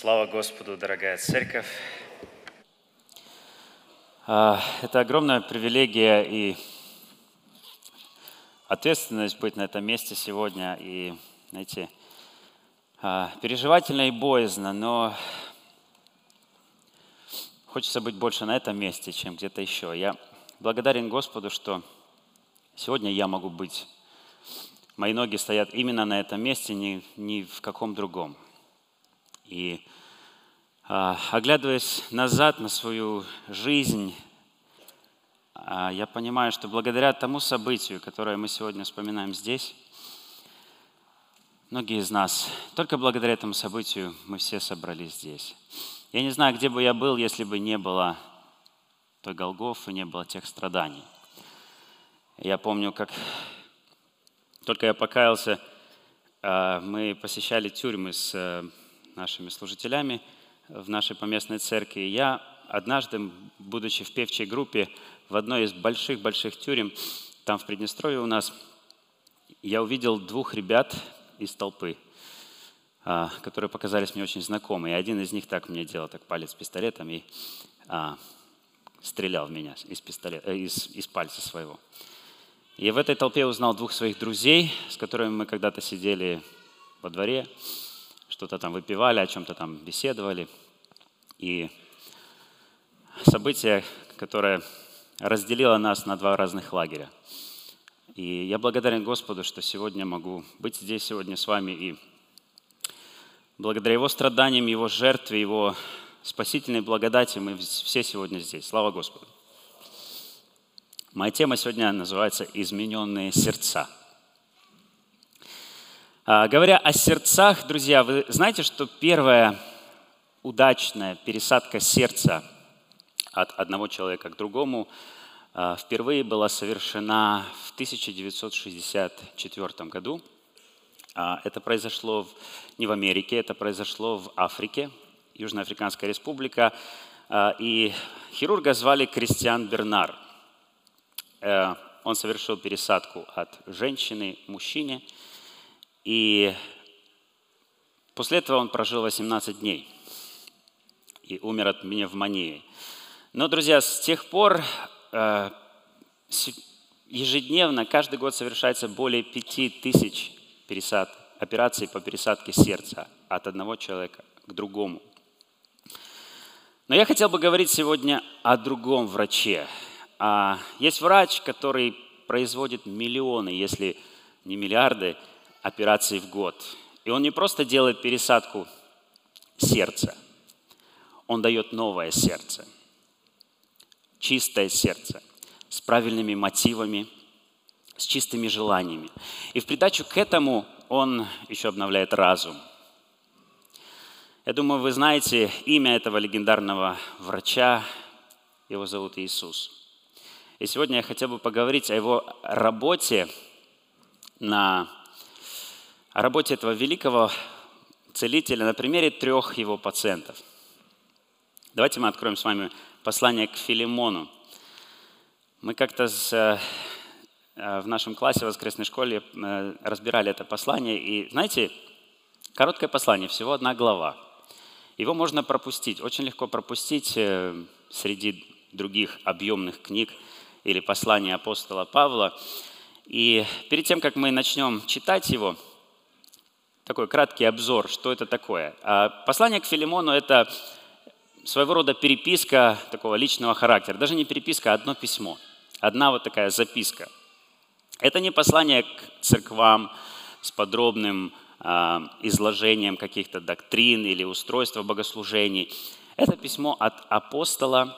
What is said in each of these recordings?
Слава Господу, дорогая церковь. А, Это огромная привилегия и ответственность быть на этом месте сегодня. И, знаете, а, переживательно и боязно, но хочется быть больше на этом месте, чем где-то еще. Я благодарен Господу, что сегодня я могу быть. Мои ноги стоят именно на этом месте, ни, ни в каком другом. И а, оглядываясь назад на свою жизнь, а, я понимаю, что благодаря тому событию, которое мы сегодня вспоминаем здесь, многие из нас, только благодаря этому событию мы все собрались здесь. Я не знаю, где бы я был, если бы не было той Голгофы, не было тех страданий. Я помню, как только я покаялся, а, мы посещали тюрьмы с э, нашими служителями в нашей поместной церкви. Я однажды, будучи в певчей группе в одной из больших-больших тюрем, там в Приднестровье у нас, я увидел двух ребят из толпы, а, которые показались мне очень знакомые. И один из них так мне делал, так палец пистолетом и а, стрелял в меня из, пистолета, э, из, из пальца своего. И в этой толпе узнал двух своих друзей, с которыми мы когда-то сидели во дворе что-то там выпивали, о чем-то там беседовали. И событие, которое разделило нас на два разных лагеря. И я благодарен Господу, что сегодня могу быть здесь сегодня с вами. И благодаря Его страданиям, Его жертве, Его спасительной благодати мы все сегодня здесь. Слава Господу. Моя тема сегодня называется «Измененные сердца». А, говоря о сердцах, друзья, вы знаете, что первая удачная пересадка сердца от одного человека к другому а, впервые была совершена в 1964 году. А, это произошло не в Америке, это произошло в Африке, Южноафриканская республика. И хирурга звали Кристиан Бернар. Э, он совершил пересадку от женщины к мужчине – и после этого он прожил 18 дней и умер от пневмонии. Но, друзья, с тех пор э, ежедневно, каждый год совершается более 5000 пересад, операций по пересадке сердца от одного человека к другому. Но я хотел бы говорить сегодня о другом враче. А, есть врач, который производит миллионы, если не миллиарды, операций в год. И он не просто делает пересадку сердца, он дает новое сердце, чистое сердце, с правильными мотивами, с чистыми желаниями. И в придачу к этому он еще обновляет разум. Я думаю, вы знаете имя этого легендарного врача. Его зовут Иисус. И сегодня я хотел бы поговорить о его работе на о работе этого великого целителя на примере трех его пациентов. Давайте мы откроем с вами послание к Филимону. Мы как-то с, э, в нашем классе в воскресной школе э, разбирали это послание. И знаете, короткое послание, всего одна глава. Его можно пропустить, очень легко пропустить э, среди других объемных книг или посланий апостола Павла. И перед тем, как мы начнем читать его, такой краткий обзор, что это такое. А послание к Филимону – это своего рода переписка такого личного характера. Даже не переписка, а одно письмо. Одна вот такая записка. Это не послание к церквам с подробным э, изложением каких-то доктрин или устройства богослужений. Это письмо от апостола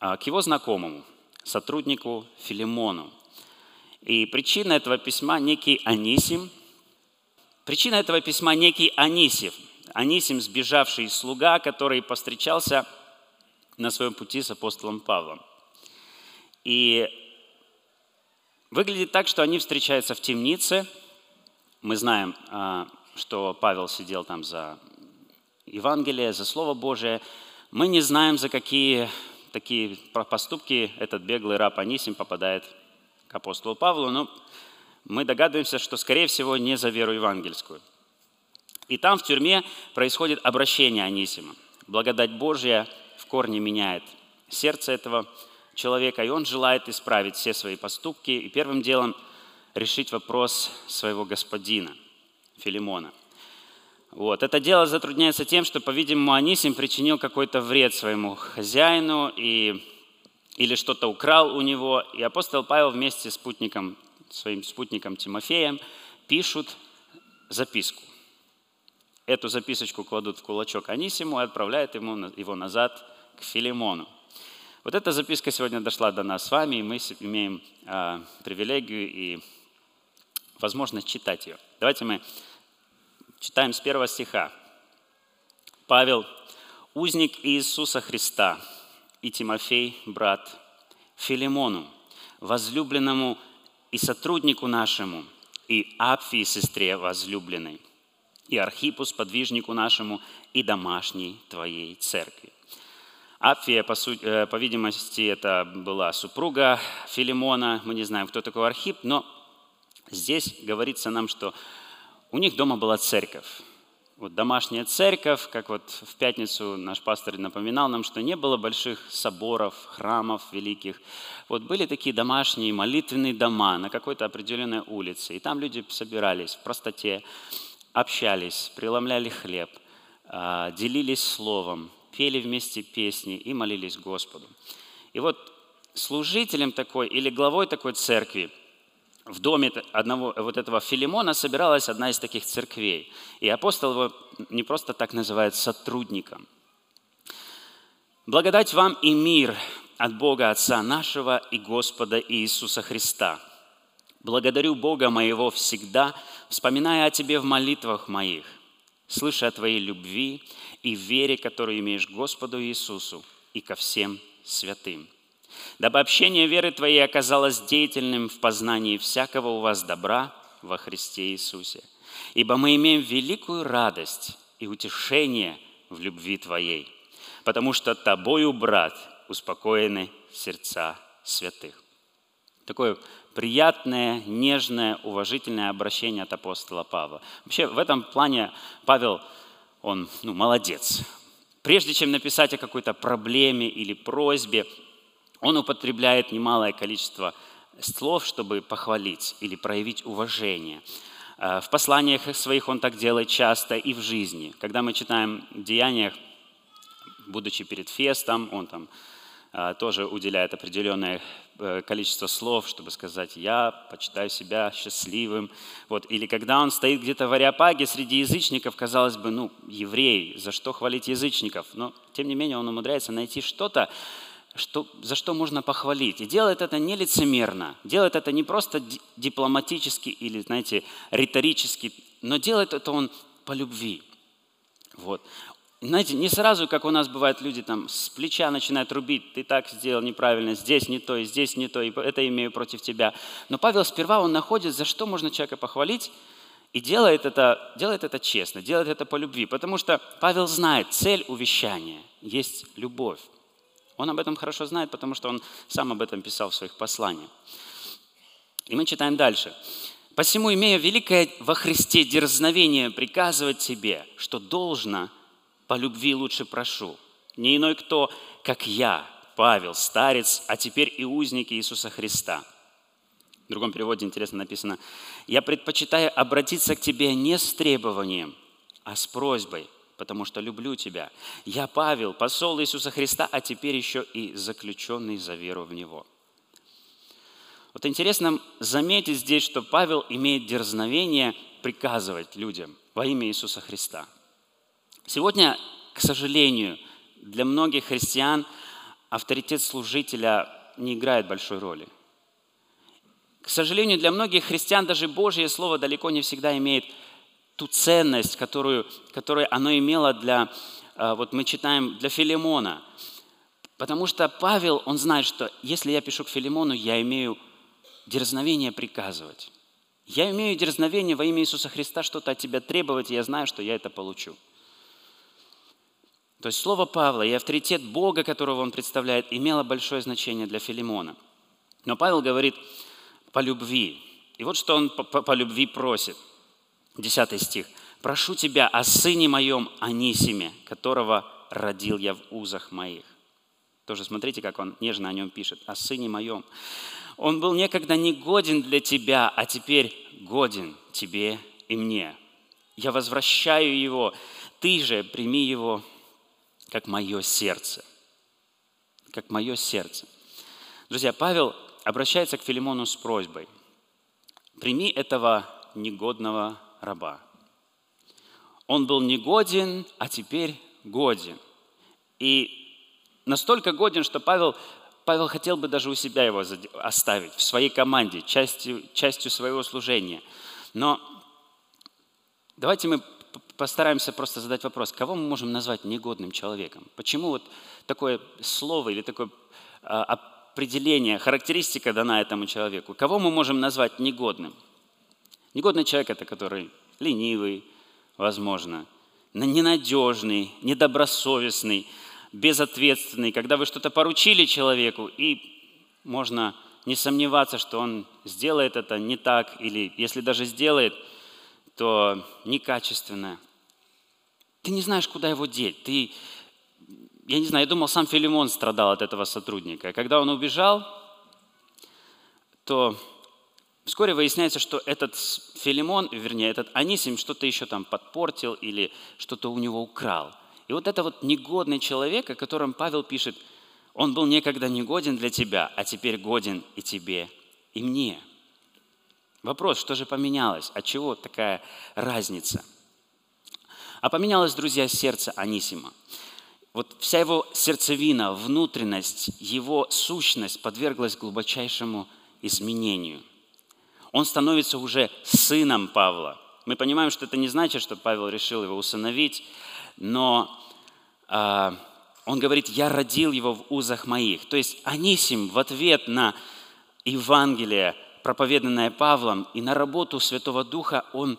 э, к его знакомому, сотруднику Филимону. И причина этого письма – некий Анисим – Причина этого письма – некий Анисев. Анисим – сбежавший слуга, который повстречался на своем пути с апостолом Павлом. И выглядит так, что они встречаются в темнице. Мы знаем, а, что Павел сидел там за Евангелие, за Слово Божие. Мы не знаем, за какие такие поступки этот беглый раб Анисим попадает к апостолу Павлу, но мы догадываемся, что, скорее всего, не за веру евангельскую. И там в тюрьме происходит обращение Анисима. Благодать Божья в корне меняет сердце этого человека, и он желает исправить все свои поступки и первым делом решить вопрос своего господина, Филимона. Вот. Это дело затрудняется тем, что, по-видимому, Анисим причинил какой-то вред своему хозяину и, или что-то украл у него. И апостол Павел вместе с спутником, своим спутником Тимофеем пишут записку. Эту записочку кладут в кулачок Анисиму и отправляют ему его назад к Филимону. Вот эта записка сегодня дошла до нас с вами, и мы имеем э, привилегию и возможность читать ее. Давайте мы читаем с первого стиха. Павел, узник Иисуса Христа, и Тимофей, брат, Филимону, возлюбленному и сотруднику нашему, и Апфии, сестре возлюбленной, и Архипу, сподвижнику нашему, и домашней твоей церкви. Апфия, по, сути, э, по видимости, это была супруга Филимона. Мы не знаем, кто такой Архип, но здесь говорится нам, что у них дома была церковь. Вот домашняя церковь, как вот в пятницу наш пастор напоминал нам, что не было больших соборов, храмов великих. Вот были такие домашние молитвенные дома на какой-то определенной улице. И там люди собирались в простоте, общались, преломляли хлеб, а, делились словом, пели вместе песни и молились Господу. И вот служителем такой или главой такой церкви в доме одного вот этого Филимона собиралась одна из таких церквей. И апостол его не просто так называет сотрудником. Благодать вам и мир от Бога Отца нашего и Господа Иисуса Христа. Благодарю Бога моего всегда, вспоминая о Тебе в молитвах моих, слыша о Твоей любви и вере, которую имеешь Господу Иисусу и ко всем святым. Дабы общение веры Твоей оказалось деятельным в познании всякого у вас добра во Христе Иисусе. Ибо мы имеем великую радость и утешение в любви Твоей, потому что Тобою, брат, успокоены сердца святых. Такое приятное, нежное, уважительное обращение от апостола Павла. Вообще в этом плане Павел, он ну, молодец. Прежде чем написать о какой-то проблеме или просьбе, он употребляет немалое количество слов, чтобы похвалить или проявить уважение. Э, в посланиях своих он так делает часто и в жизни. Когда мы читаем в Деяниях, будучи перед фестом, он там а, тоже уделяет определенное э, количество слов, чтобы сказать «я почитаю себя счастливым». Вот. Или когда он стоит где-то в Ариапаге среди язычников, казалось бы, ну, еврей, за что хвалить язычников? Но, тем не менее, он умудряется найти что-то, что, за что можно похвалить. И делает это не лицемерно, делает это не просто дипломатически или, знаете, риторически, но делает это он по любви. Вот. Знаете, не сразу, как у нас бывает, люди там с плеча начинают рубить, ты так сделал неправильно, здесь не то, и здесь не то, и это имею против тебя. Но Павел сперва он находит, за что можно человека похвалить, и делает это, делает это честно, делает это по любви. Потому что Павел знает, цель увещания есть любовь. Он об этом хорошо знает, потому что он сам об этом писал в своих посланиях. И мы читаем дальше. «Посему, имея великое во Христе дерзновение приказывать тебе, что должно – по любви лучше прошу. Не иной кто, как я, Павел, старец, а теперь и узник Иисуса Христа. В другом переводе интересно написано, «Я предпочитаю обратиться к тебе не с требованием, а с просьбой, потому что люблю тебя. Я Павел, посол Иисуса Христа, а теперь еще и заключенный за веру в Него». Вот интересно заметить здесь, что Павел имеет дерзновение приказывать людям во имя Иисуса Христа – Сегодня, к сожалению, для многих христиан авторитет служителя не играет большой роли. К сожалению, для многих христиан даже Божье Слово далеко не всегда имеет ту ценность, которую, которую оно имело для, а, вот мы читаем, для Филимона. Потому что Павел, он знает, что если я пишу к Филимону, я имею дерзновение приказывать. Я имею дерзновение во имя Иисуса Христа что-то от тебя требовать, и я знаю, что я это получу. То есть слово Павла и авторитет Бога, которого он представляет, имело большое значение для Филимона. Но Павел говорит по любви. И вот что он по, по, по любви просит. Десятый стих. прошу тебя о сыне моем Анисиме, которого родил я в узах моих. Тоже смотрите, как он нежно о нем пишет. О сыне моем. Он был некогда не годен для тебя, а теперь годен тебе и мне. Я возвращаю его. Ты же прими его, как мое сердце. Как мое сердце. Друзья, Павел обращается к Филимону с просьбой. Прими этого негодного раба. Он был негоден, а теперь годен. И настолько годен, что Павел, Павел хотел бы даже у себя его оставить, в своей команде, частью, частью своего служения. Но давайте мы постараемся просто задать вопрос, кого мы можем назвать негодным человеком? Почему вот такое слово или такое а, определение, характеристика дана этому человеку? Кого мы можем назвать негодным? Негодный человек – это который ленивый, возможно, ненадежный, недобросовестный, безответственный, когда вы что-то поручили человеку, и можно не сомневаться, что он сделает это не так, или если даже сделает, то некачественно. Ты не знаешь, куда его деть. Ты, я не знаю, я думал, сам Филимон страдал от этого сотрудника. Когда он убежал, то Вскоре выясняется, что этот Филимон, вернее, этот Анисим что-то еще там подпортил или что-то у него украл. И вот это вот негодный человек, о котором Павел пишет, он был некогда негоден для тебя, а теперь годен и тебе, и мне. Вопрос, что же поменялось? От чего такая разница? А поменялось, друзья, сердце Анисима. Вот вся его сердцевина, внутренность, его сущность подверглась глубочайшему изменению – он становится уже сыном Павла. Мы понимаем, что это не значит, что Павел решил его усыновить, но э, он говорит, я родил его в узах моих. То есть Анисим в ответ на Евангелие, проповеданное Павлом, и на работу Святого Духа, он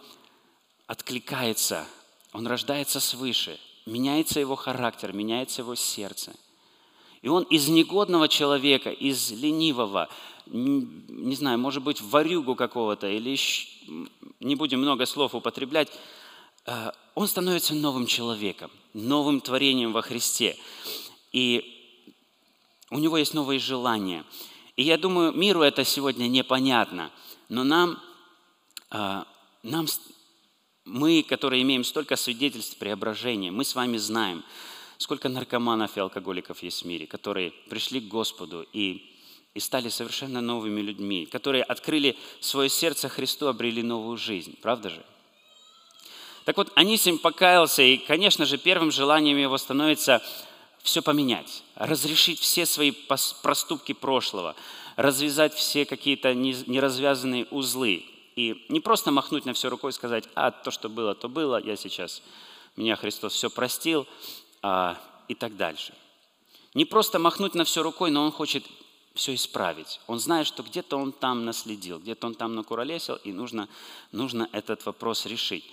откликается, он рождается свыше, меняется его характер, меняется его сердце. И он из негодного человека, из ленивого, не знаю, может быть, варюгу какого-то, или не будем много слов употреблять, э, он становится новым человеком, новым творением во Христе. И у него есть новые желания. И я думаю, миру это сегодня непонятно, но нам, э, нам мы, которые имеем столько свидетельств преображения, мы с вами знаем, сколько наркоманов и алкоголиков есть в мире, которые пришли к Господу и и стали совершенно новыми людьми, которые открыли свое сердце Христу, обрели новую жизнь. Правда же? Так вот, Анисим покаялся, и, конечно же, первым желанием его становится все поменять, разрешить все свои проступки прошлого, развязать все какие-то неразвязанные узлы. И не просто махнуть на все рукой и сказать, а то, что было, то было, я сейчас, меня Христос все простил, и так дальше. Не просто махнуть на все рукой, но он хочет все исправить. Он знает, что где-то он там наследил, где-то он там накуролесил, и нужно, нужно этот вопрос решить.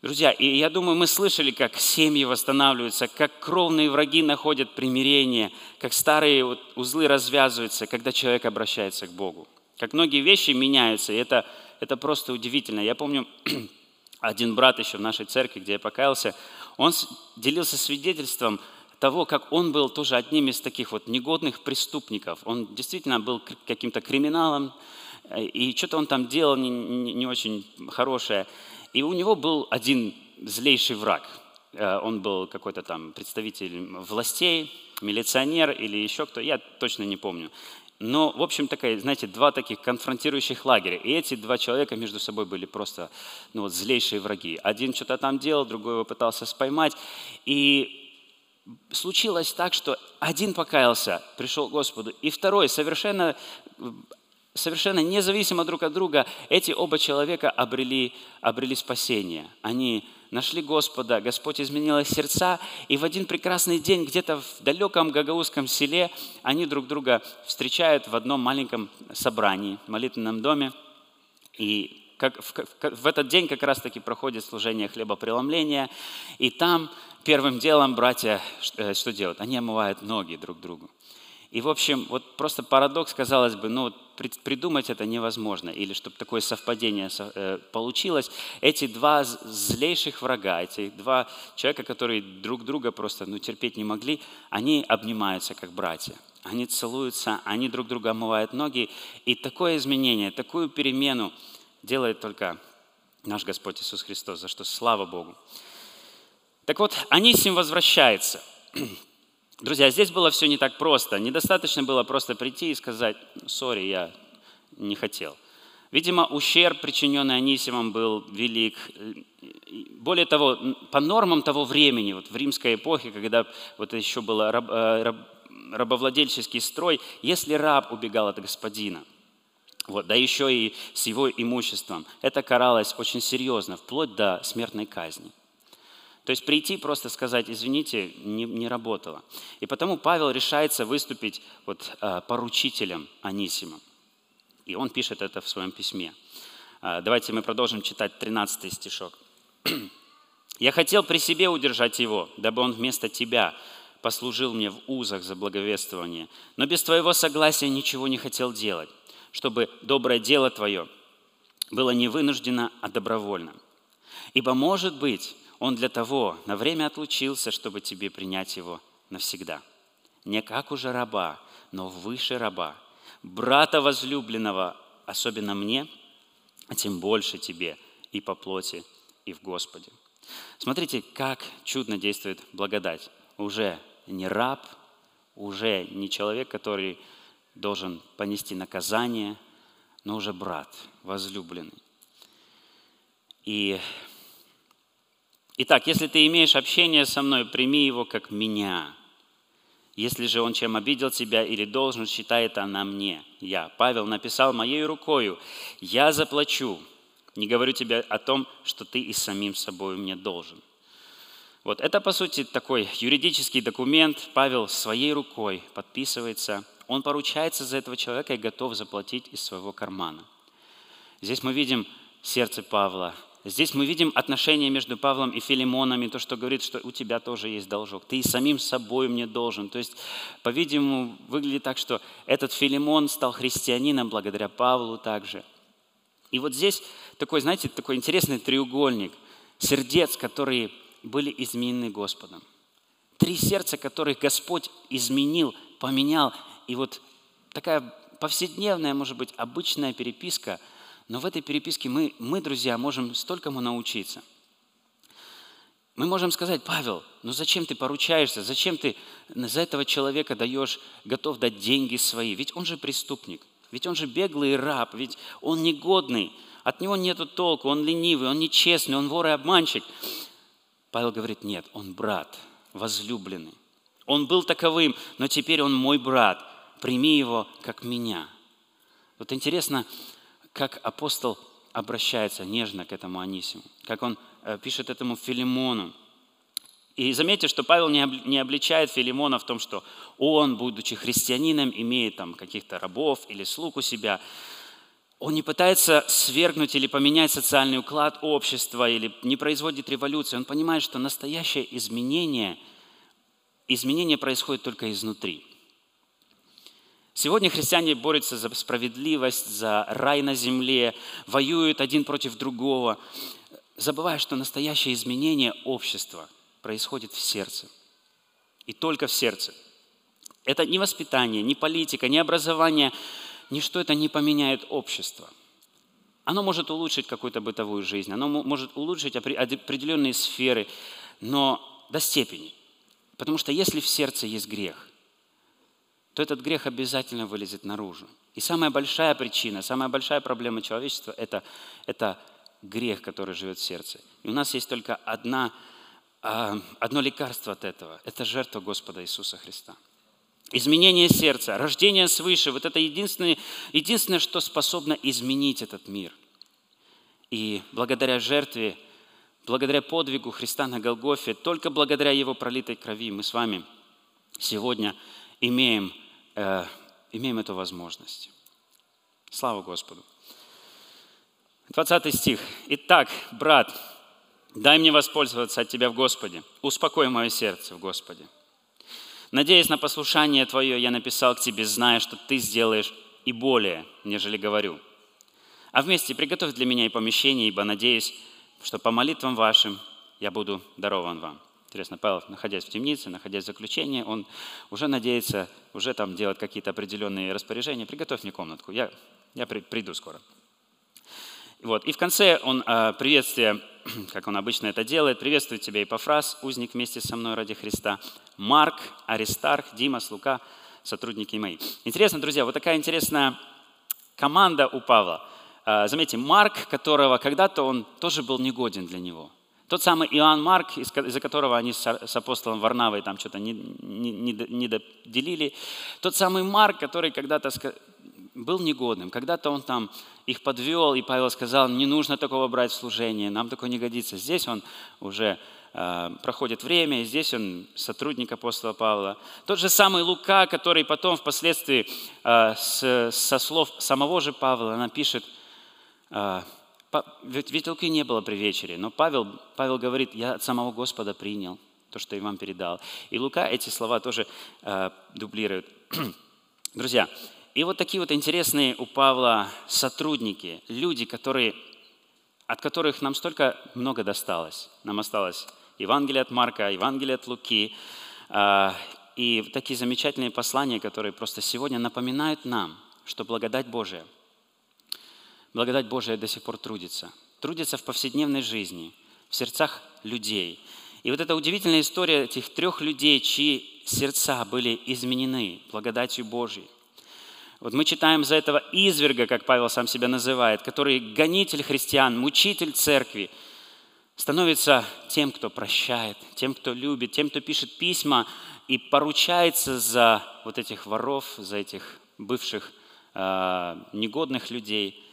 Друзья, и я думаю, мы слышали, как семьи восстанавливаются, как кровные враги находят примирение, как старые узлы развязываются, когда человек обращается к Богу. Как многие вещи меняются, и это, это просто удивительно. Я помню, один брат еще в нашей церкви, где я покаялся, он делился свидетельством – того, как он был тоже одним из таких вот негодных преступников. Он действительно был каким-то криминалом, э, и что-то он там делал не, не, не очень хорошее. И у него был один злейший враг. Э, он был какой-то там представитель властей, милиционер или еще кто, я точно не помню. Но, в общем, такая, знаете, два таких конфронтирующих лагеря. И эти два человека между собой были просто ну, вот, злейшие враги. Один что-то там делал, другой его пытался споймать. И случилось так, что один покаялся, пришел к Господу, и второй совершенно, совершенно независимо друг от друга, эти оба человека обрели, обрели спасение. Они нашли Господа, Господь изменил их сердца, и в один прекрасный день где-то в далеком гагаузском селе они друг друга встречают в одном маленьком собрании, молитвенном доме, и как, в, в этот день как раз-таки проходит служение хлебопреломления, и там первым делом братья э, что делают? Они омывают ноги друг другу. И, в общем, вот просто парадокс, казалось бы, ну, придумать это невозможно, или чтобы такое совпадение э, получилось. Эти два злейших врага, эти два человека, которые друг друга просто ну, терпеть не могли, они обнимаются как братья. Они целуются, они друг друга омывают ноги. И такое изменение, такую перемену делает только наш Господь Иисус Христос, за что слава Богу. Так вот, Анисим возвращается. Друзья, здесь было все не так просто. Недостаточно было просто прийти и сказать, сори, я не хотел. Видимо, ущерб, причиненный Анисимом, был велик. Более того, по нормам того времени, вот в римской эпохе, когда вот еще был раб, э, раб, рабовладельческий строй, если раб убегал от господина, вот, да еще и с его имуществом, это каралось очень серьезно, вплоть до смертной казни. То есть прийти просто сказать, извините, не, не работало. И потому Павел решается выступить вот, а, поручителем Анисима. И он пишет это в своем письме. А, давайте мы продолжим читать 13 стишок. «Я хотел при себе удержать его, дабы он вместо тебя послужил мне в узах за благовествование, но без твоего согласия ничего не хотел делать, чтобы доброе дело твое было не вынуждено, а добровольно. Ибо, может быть, он для того на время отлучился, чтобы тебе принять его навсегда. Не как уже раба, но выше раба, брата возлюбленного, особенно мне, а тем больше тебе и по плоти, и в Господе. Смотрите, как чудно действует благодать. Уже не раб, уже не человек, который должен понести наказание, но уже брат, возлюбленный. И Итак, если ты имеешь общение со мной, прими его как меня. Если же он чем обидел тебя или должен, считает она мне. Я, Павел, написал моей рукою, я заплачу. Не говорю тебе о том, что ты и самим собой мне должен. Вот это, по сути, такой юридический документ. Павел своей рукой подписывается. Он поручается за этого человека и готов заплатить из своего кармана. Здесь мы видим сердце Павла, Здесь мы видим отношения между Павлом и Филимоном, то, что говорит, что у тебя тоже есть должок. Ты и самим собой мне должен. То есть, по-видимому, выглядит так, что этот Филимон стал христианином благодаря Павлу также. И вот здесь такой, знаете, такой интересный треугольник сердец, которые были изменены Господом. Три сердца, которых Господь изменил, поменял. И вот такая повседневная, может быть, обычная переписка – но в этой переписке мы, мы, друзья, можем столькому научиться. Мы можем сказать, Павел, ну зачем ты поручаешься, зачем ты за этого человека даешь, готов дать деньги свои? Ведь он же преступник, ведь он же беглый раб, ведь он негодный, от него нету толку, он ленивый, он нечестный, он вор и обманщик. Павел говорит, нет, он брат, возлюбленный. Он был таковым, но теперь он мой брат. Прими его, как меня. Вот интересно, как апостол обращается нежно к этому Анисиму, как он э, пишет этому Филимону. И заметьте, что Павел не обличает Филимона в том, что он, будучи христианином, имеет там каких-то рабов или слуг у себя. Он не пытается свергнуть или поменять социальный уклад общества или не производит революции. Он понимает, что настоящее изменение, изменение происходит только изнутри. Сегодня христиане борются за справедливость, за рай на земле, воюют один против другого, забывая, что настоящее изменение общества происходит в сердце. И только в сердце. Это не воспитание, не политика, не образование, ничто это не поменяет общество. Оно может улучшить какую-то бытовую жизнь, оно может улучшить определенные сферы, но до степени. Потому что если в сердце есть грех, то этот грех обязательно вылезет наружу. И самая большая причина, самая большая проблема человечества это, – это грех, который живет в сердце. И у нас есть только одна, а, одно лекарство от этого – это жертва Господа Иисуса Христа. Изменение сердца, рождение свыше – вот это единственное, единственное, что способно изменить этот мир. И благодаря жертве, благодаря подвигу Христа на Голгофе, только благодаря Его пролитой крови мы с вами сегодня имеем э, имеем эту возможность. Слава Господу. 20 стих. «Итак, брат, дай мне воспользоваться от Тебя в Господе. Успокой мое сердце в Господе». Надеясь на послушание Твое, я написал к Тебе, зная, что Ты сделаешь и более, нежели говорю. А вместе приготовь для меня и помещение, ибо надеюсь, что по молитвам вашим я буду дарован вам. Интересно, Павел, находясь в темнице, находясь в заключении, он уже надеется, уже там делать какие-то определенные распоряжения. Приготовь мне комнатку, я, я приду скоро. Вот. И в конце он э, приветствие, как он обычно это делает, приветствует тебя Епофраз, узник вместе со мной ради Христа, Марк, Аристарх, Димас, Лука, сотрудники мои. Интересно, друзья, вот такая интересная команда у Павла. Э, заметьте, Марк, которого когда-то он тоже был негоден для него – тот самый Иоанн Марк, из-за которого они с апостолом Варнавой там что-то не, не, не, доделили. Тот самый Марк, который когда-то был негодным, когда-то он там их подвел, и Павел сказал, не нужно такого брать в служение, нам такое не годится. Здесь он уже э, проходит время, и здесь он сотрудник апостола Павла. Тот же самый Лука, который потом впоследствии э, с, со слов самого же Павла напишет, э, ведь Луки не было при вечере, но Павел, Павел говорит, я от самого Господа принял то, что я вам передал. И Лука эти слова тоже э, дублирует. Друзья, и вот такие вот интересные у Павла сотрудники, люди, которые, от которых нам столько много досталось. Нам осталось Евангелие от Марка, Евангелие от Луки, э, и такие замечательные послания, которые просто сегодня напоминают нам, что благодать Божия – благодать Божия до сих пор трудится. Трудится в повседневной жизни, в сердцах людей. И вот эта удивительная история этих трех людей, чьи сердца были изменены благодатью Божьей. Вот мы читаем за этого изверга, как Павел сам себя называет, который гонитель христиан, мучитель церкви, становится тем, кто прощает, тем, кто любит, тем, кто пишет письма и поручается за вот этих воров, за этих бывших э, негодных людей –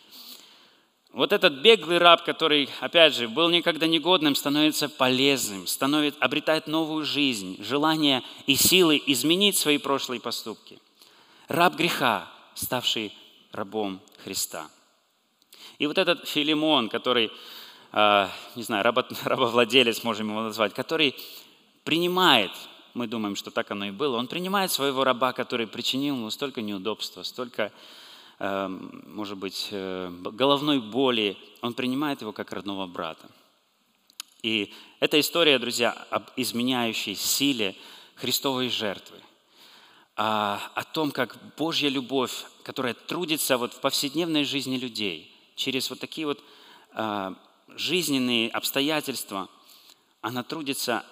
вот этот беглый раб, который, опять же, был никогда негодным, становится полезным, становится, обретает новую жизнь, желание и силы изменить свои прошлые поступки. Раб греха, ставший рабом Христа. И вот этот Филимон, который, а, не знаю, рабовладелец, можем его назвать, который принимает, мы думаем, что так оно и было, он принимает своего раба, который причинил ему столько неудобства, столько может быть, э, головной боли, он принимает его как родного брата. И эта история, друзья, об изменяющей силе Христовой жертвы, о, о том, как Божья любовь, которая трудится вот в повседневной жизни людей, через вот такие вот э, жизненные обстоятельства, она трудится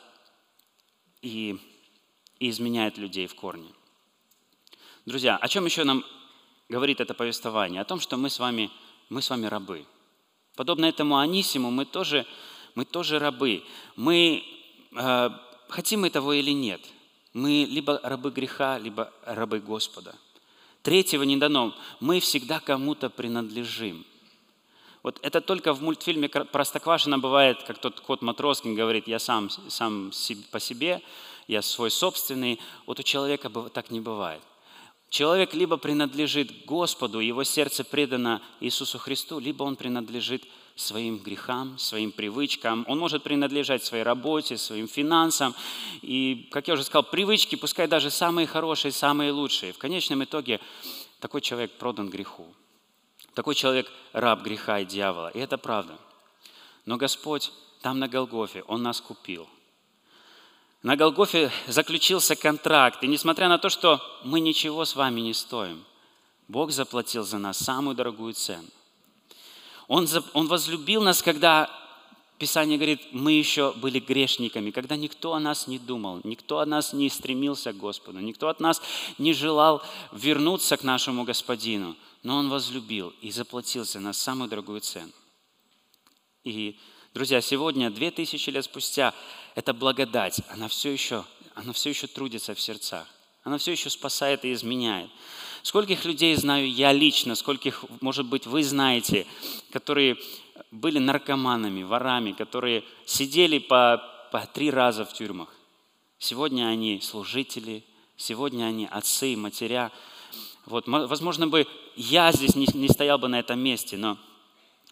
и, и изменяет людей в корне. Друзья, о чем еще нам говорит это повествование? О том, что мы с вами, мы с вами рабы. Подобно этому Анисиму, мы тоже, мы тоже рабы. Мы, э, хотим мы того или нет, мы либо рабы греха, либо рабы Господа. Третьего не дано. Мы всегда кому-то принадлежим. Вот это только в мультфильме Простоквашино бывает, как тот кот Матроскин говорит, я сам, сам по себе, я свой собственный. Вот у человека так не бывает. Человек либо принадлежит Господу, его сердце предано Иисусу Христу, либо он принадлежит своим грехам, своим привычкам. Он может принадлежать своей работе, своим финансам. И, как я уже сказал, привычки, пускай даже самые хорошие, самые лучшие. В конечном итоге такой человек продан греху. Такой человек раб греха и дьявола. И это правда. Но Господь там на Голгофе, Он нас купил – на Голгофе заключился контракт, и несмотря на то, что мы ничего с вами не стоим, Бог заплатил за нас самую дорогую цену. Он, он возлюбил нас, когда Писание говорит, мы еще были грешниками, когда никто о нас не думал, никто о нас не стремился к Господу, никто от нас не желал вернуться к нашему Господину, но Он возлюбил и заплатил за нас самую дорогую цену. И Друзья, сегодня, две тысячи лет спустя, эта благодать, она все еще, она все еще трудится в сердцах. Она все еще спасает и изменяет. Скольких людей знаю я лично, скольких, может быть, вы знаете, которые были наркоманами, ворами, которые сидели по, по три раза в тюрьмах. Сегодня они служители, сегодня они отцы, матеря. Вот, возможно бы я здесь не, не стоял бы на этом месте, но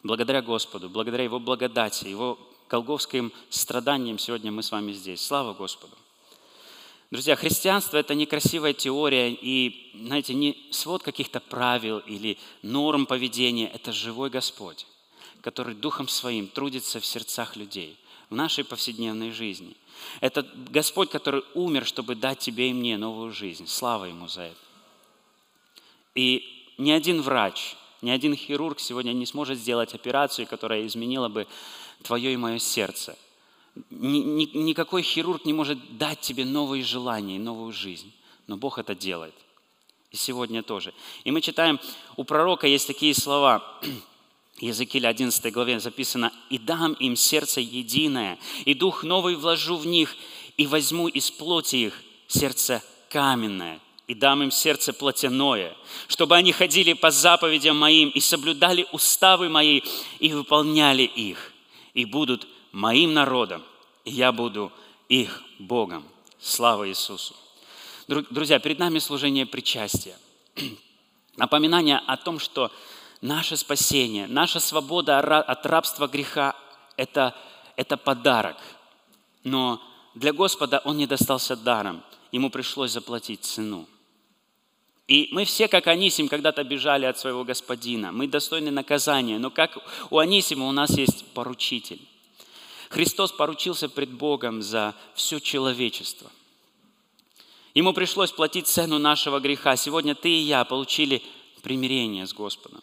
Благодаря Господу, благодаря Его благодати, Его голговским страданиям сегодня мы с вами здесь. Слава Господу! Друзья, христианство – это не красивая теория и, знаете, не свод каких-то правил или норм поведения. Это живой Господь, который Духом Своим трудится в сердцах людей, в нашей повседневной жизни. Это Господь, который умер, чтобы дать тебе и мне новую жизнь. Слава Ему за это. И ни один врач, ни один хирург сегодня не сможет сделать операцию, которая изменила бы твое и мое сердце – никакой хирург не может дать тебе новые желания, новую жизнь. Но Бог это делает. И сегодня тоже. И мы читаем, у пророка есть такие слова, Языкиль 11 главе записано, «И дам им сердце единое, и дух новый вложу в них, и возьму из плоти их сердце каменное, и дам им сердце плотяное, чтобы они ходили по заповедям моим и соблюдали уставы мои и выполняли их, и будут моим народом, и я буду их Богом. Слава Иисусу. Друзья, перед нами служение причастия. Напоминание о том, что наше спасение, наша свобода от рабства греха – это, это подарок. Но для Господа он не достался даром. Ему пришлось заплатить цену. И мы все, как Анисим, когда-то бежали от своего господина. Мы достойны наказания. Но как у Анисима у нас есть поручитель. Христос поручился пред Богом за все человечество. Ему пришлось платить цену нашего греха. Сегодня ты и я получили примирение с Господом.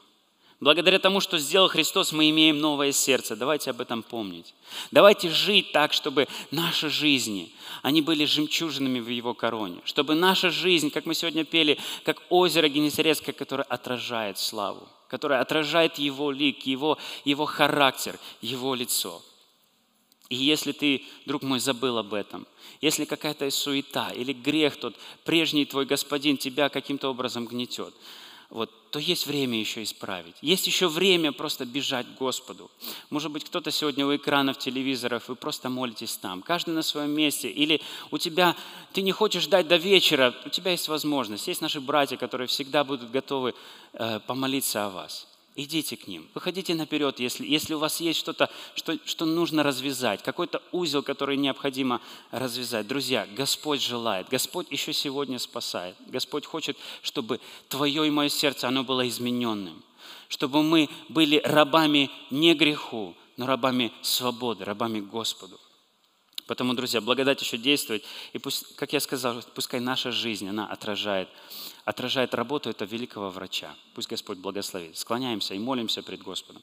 Благодаря тому, что сделал Христос, мы имеем новое сердце. Давайте об этом помнить. Давайте жить так, чтобы наши жизни, они были жемчужинами в Его короне. Чтобы наша жизнь, как мы сегодня пели, как озеро Генесарецкое, которое отражает славу, которое отражает Его лик, Его, его характер, Его лицо. И если ты, друг мой, забыл об этом, если какая-то суета или грех тот, прежний твой господин тебя каким-то образом гнетет, вот, то есть время еще исправить. Есть еще время просто бежать к Господу. Может быть, кто-то сегодня у экранов телевизоров, вы просто молитесь там, каждый на своем месте. Или у тебя, ты не хочешь ждать до вечера, у тебя есть возможность. Есть наши братья, которые всегда будут готовы э, помолиться о вас идите к ним. Выходите наперед, если, если у вас есть что-то, что, что нужно развязать, какой-то узел, который необходимо развязать. Друзья, Господь желает, Господь еще сегодня спасает. Господь хочет, чтобы твое и мое сердце, оно было измененным. Чтобы мы были рабами не греху, но рабами свободы, рабами Господу. Поэтому, друзья, благодать еще действует. И пусть, как я сказал, пускай наша жизнь, она отражает, отражает работу этого великого врача. Пусть Господь благословит. Склоняемся и молимся пред Господом.